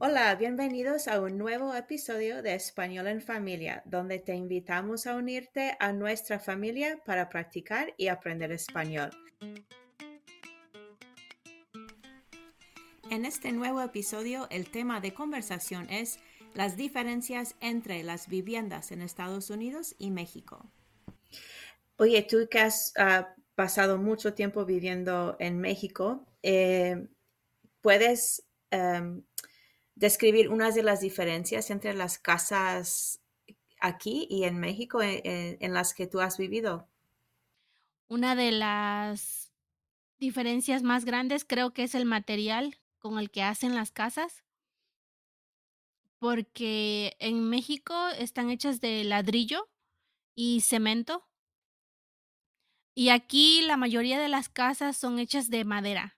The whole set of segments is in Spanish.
Hola, bienvenidos a un nuevo episodio de Español en Familia, donde te invitamos a unirte a nuestra familia para practicar y aprender español. En este nuevo episodio, el tema de conversación es las diferencias entre las viviendas en Estados Unidos y México. Oye, tú que has ah, pasado mucho tiempo viviendo en México, eh, ¿puedes em, describir unas de las diferencias entre las casas aquí y en México en, en, las que tú has vivido? Una de las diferencias más grandes creo que es el material con el que hacen las casas. Porque en México están hechas de ladrillo y cemento. Y aquí la mayoría de las casas son hechas de madera.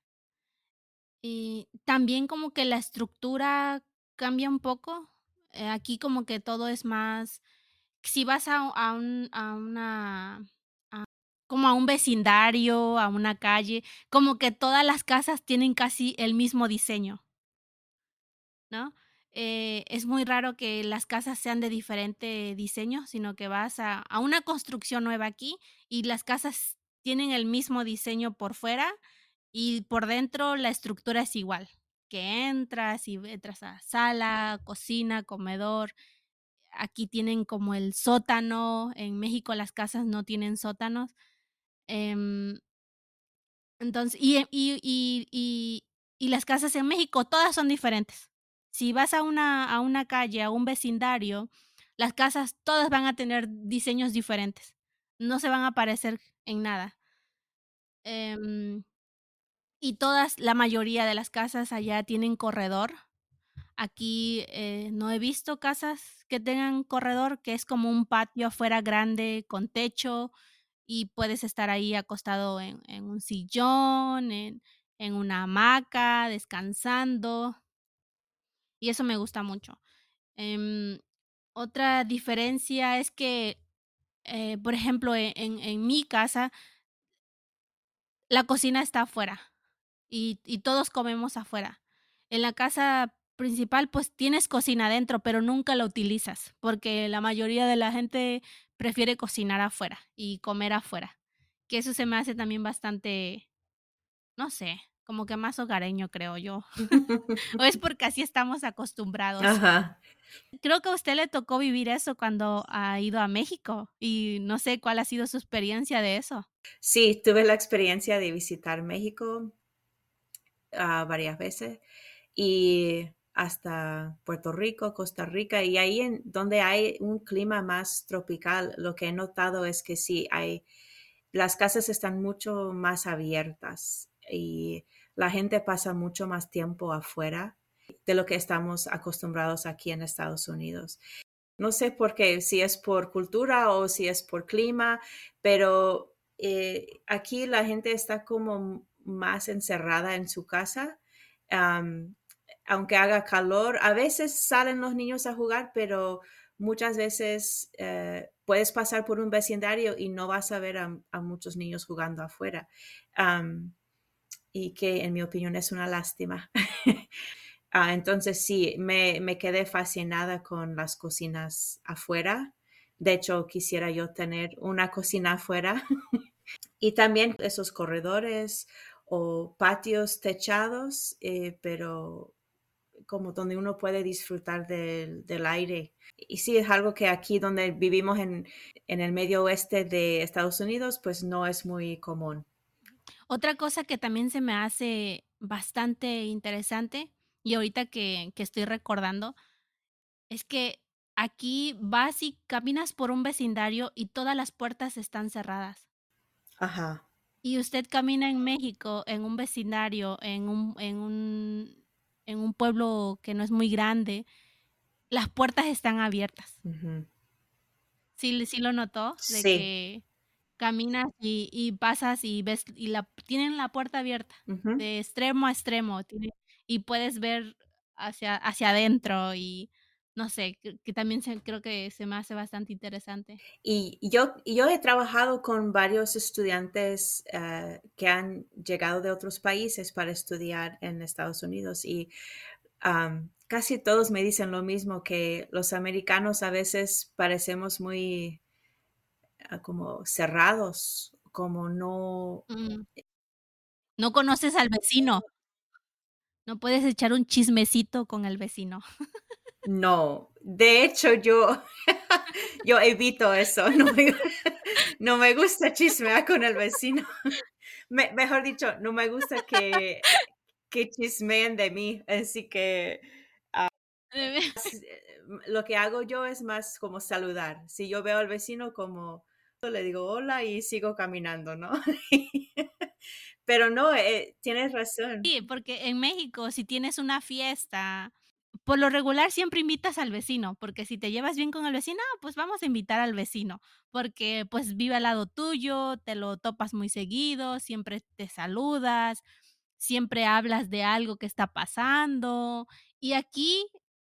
Y también como que la estructura cambia un poco. Eh, aquí como que todo es más si vas a a un a una como a un vecindario, a una calle, como que todas las casas tienen casi el mismo diseño. ¿No? Eh, es muy raro que las casas sean de diferente diseño, sino que vas a a una construcción nueva aquí, y las casas tienen el mismo diseño por fuera, y por dentro la estructura es igual, que entras y entras a sala, cocina, comedor. Aquí tienen como el sótano, en México las casas no tienen sótanos. Em entonces, y y y y y las casas en México todas son diferentes. Si vas a una a una calle, a un vecindario, las casas todas van a tener diseños diferentes. No se van a parecer en nada. Em, y todas, la mayoría de las casas allá tienen corredor. Aquí, eh, no he visto casas que tengan corredor, que es como un patio afuera grande con techo, y puedes estar ahí acostado en un sillón, en en una hamaca, descansando. Y eso me gusta mucho. Em, otra diferencia es que, eh, por ejemplo, e en en mi casa la cocina está afuera, y y todos comemos afuera. En la casa principal, pues, tienes cocina adentro, pero nunca la utilizas, porque la mayoría de la gente prefiere cocinar afuera y comer afuera, que eso se me hace también bastante, no sé, como que más hogareño, creo yo. O es porque así estamos acostumbrados. Ajá. Creo que a usted le tocó vivir eso cuando ha ido a México, y no sé cuál ha sido su experiencia de eso. Sí, tuve la experiencia de visitar México varias veces, y hasta Puerto Rico, Costa Rica, y ahí en donde hay un clima más tropical, lo que he notado es que sí hay las casas están mucho más abiertas, y la gente pasa mucho más tiempo afuera de lo que estamos acostumbrados aquí en Estados Unidos. No sé por qué, si es por cultura o si es por clima, pero, eh, aquí la gente está como más encerrada en su casa, aunque haga calor, a veces salen los niños a jugar, pero muchas veces, eh, puedes pasar por un vecindario y no vas a ver a muchos niños jugando afuera, y que en mi opinión es una lástima. Ah, entonces sí, me me quedé fascinada con las cocinas afuera. De hecho, quisiera yo tener una cocina afuera. Y también esos corredores o patios techados, eh, pero como donde uno puede disfrutar del del aire. Y sí, es algo que aquí donde vivimos en en el medio oeste de Estados Unidos, pues no es muy común. Otra cosa que también se me hace bastante interesante, y ahorita que que estoy recordando, es que aquí vas y caminas por un vecindario y todas las puertas están cerradas. Ajá. Y usted camina en México, en un vecindario, en un en un en un pueblo que no es muy grande, las puertas están abiertas. Ujú. ¿Sí sí lo notó? De Sí. que caminas y y pasas y ves y la tienen la puerta abierta, de extremo a extremo, tiene y puedes ver hacia hacia adentro y no sé, que que también se creo que se me hace bastante interesante. Y yo yo he trabajado con varios estudiantes, ah, que han llegado de otros países para estudiar en Estados Unidos, y, am, casi todos me dicen lo mismo, que los americanos a veces parecemos muy ah, como cerrados, como no... Mm. No conoces al vecino. No puedes echar un chismecito con el vecino. No, de hecho yo, yo evito eso, no me, no me gusta chismear con el vecino. mejor dicho, no me gusta que, que chismeen de mí, así que lo que hago yo es más como saludar. Si yo veo al vecino como le digo hola y sigo caminando, ¿no? Pero no, eh, tienes razón. Sí, porque en México si tienes una fiesta, por lo regular siempre invitas al vecino, porque si te llevas bien con el vecino, pues vamos a invitar al vecino, porque pues vive al lado tuyo, te lo topas muy seguido, siempre te saludas, siempre hablas de algo que está pasando. Y aquí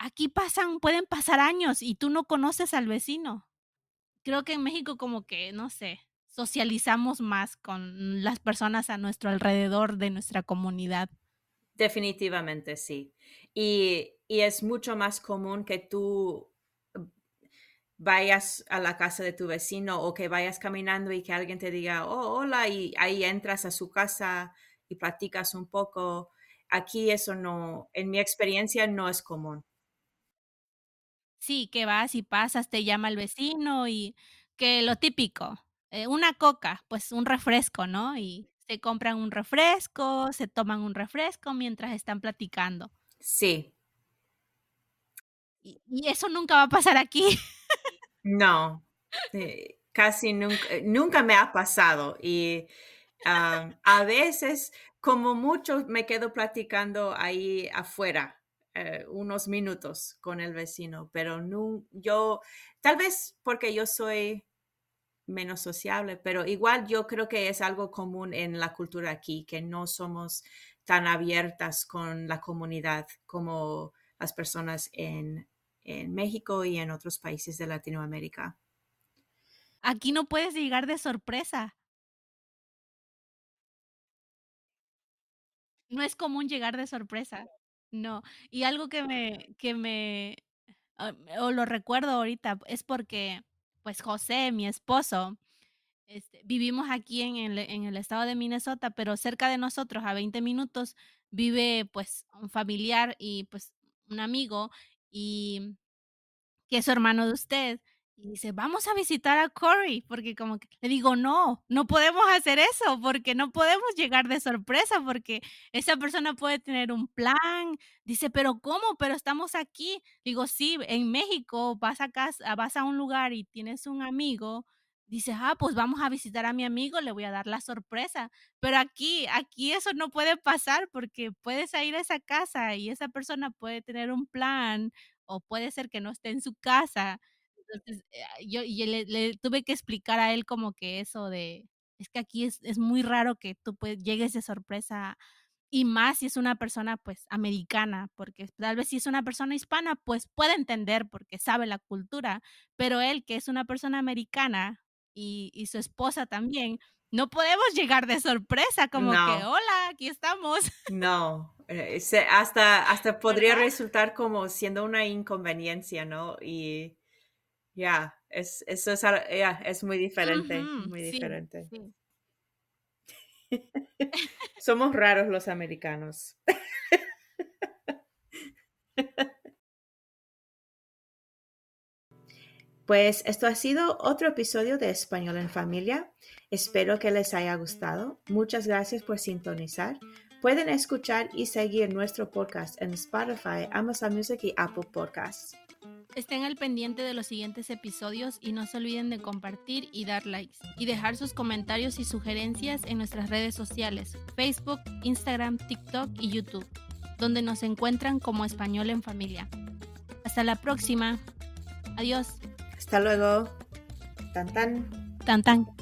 aquí pasan, pueden pasar años y tú no conoces al vecino. Creo que en México como que, no sé, socializamos más con las personas a nuestro alrededor de nuestra comunidad. Definitivamente sí. Y, y es mucho más común que tú vayas a la casa de tu vecino o que vayas caminando y que alguien te diga, oh, hola, y ahí entras a su casa y platicas un poco. Aquí eso no, en mi experiencia no es común. Sí, que vas y pasas, te llama el vecino y que lo típico, eh, una coca, pues un refresco, ¿no? Y se compran un refresco, se toman un refresco mientras están platicando. Sí. Y, eso nunca va a pasar aquí. No, eh, casi nunca, eh, nunca me ha pasado y a veces, como mucho, me quedo platicando ahí afuera eh, unos minutos con el vecino, pero no, yo, tal vez porque yo soy menos sociable, pero igual yo creo que es algo común en la cultura aquí, que no somos tan abiertas con la comunidad como las personas en, en México y en otros países de Latinoamérica. Aquí no puedes llegar de sorpresa. No es común llegar de sorpresa. No, y algo que me que me, ah, o lo recuerdo ahorita, es porque, pues, José, mi esposo, este, vivimos aquí en el en el estado de Minnesota, pero cerca de nosotros, a 20 minutos, vive, pues, un familiar y, pues, un amigo, y que es hermano de usted. Y dice: "Vamos a visitar a Corey", porque como que le digo: "No, no podemos hacer eso, porque no podemos llegar de sorpresa, porque esa persona puede tener un plan". Dice: "¿Pero cómo? Pero estamos aquí". Digo: "Sí, en México vas a casa vas a un lugar y tienes un amigo, dices: 'Ah, pues vamos a visitar a mi amigo, le voy a dar la sorpresa'". Pero aquí aquí eso no puede pasar, porque puedes ir a esa casa y esa persona puede tener un plan, o puede ser que no esté en su casa. Entonces, eh, yo y le le tuve que explicar a él como que eso de es que aquí es es muy raro que tú pues llegues de sorpresa, y más si es una persona, pues, americana, porque tal vez si es una persona hispana, pues, puede entender porque sabe la cultura, pero él, que es una persona americana, y y su esposa también, no podemos llegar de sorpresa, como que: "Hola, aquí estamos". No, eh, hasta hasta podría resultar como siendo una inconveniencia, ¿no? Y ya, es, eso es, es muy diferente, muy diferente. Somos raros los americanos. Pues esto ha sido otro episodio de Español en Familia. Espero que les haya gustado. Muchas gracias por sintonizar. Pueden escuchar y seguir nuestro podcast en Spotify, Amazon Music y Apple Podcasts. Estén al pendiente de los siguientes episodios y no se olviden de compartir y dar likes y dejar sus comentarios y sugerencias en nuestras redes sociales, Facebook, Instagram, TikTok y YouTube, donde nos encuentran como Español en Familia. Hasta la próxima. Adiós. Hasta luego. Tan tan. Tan tan.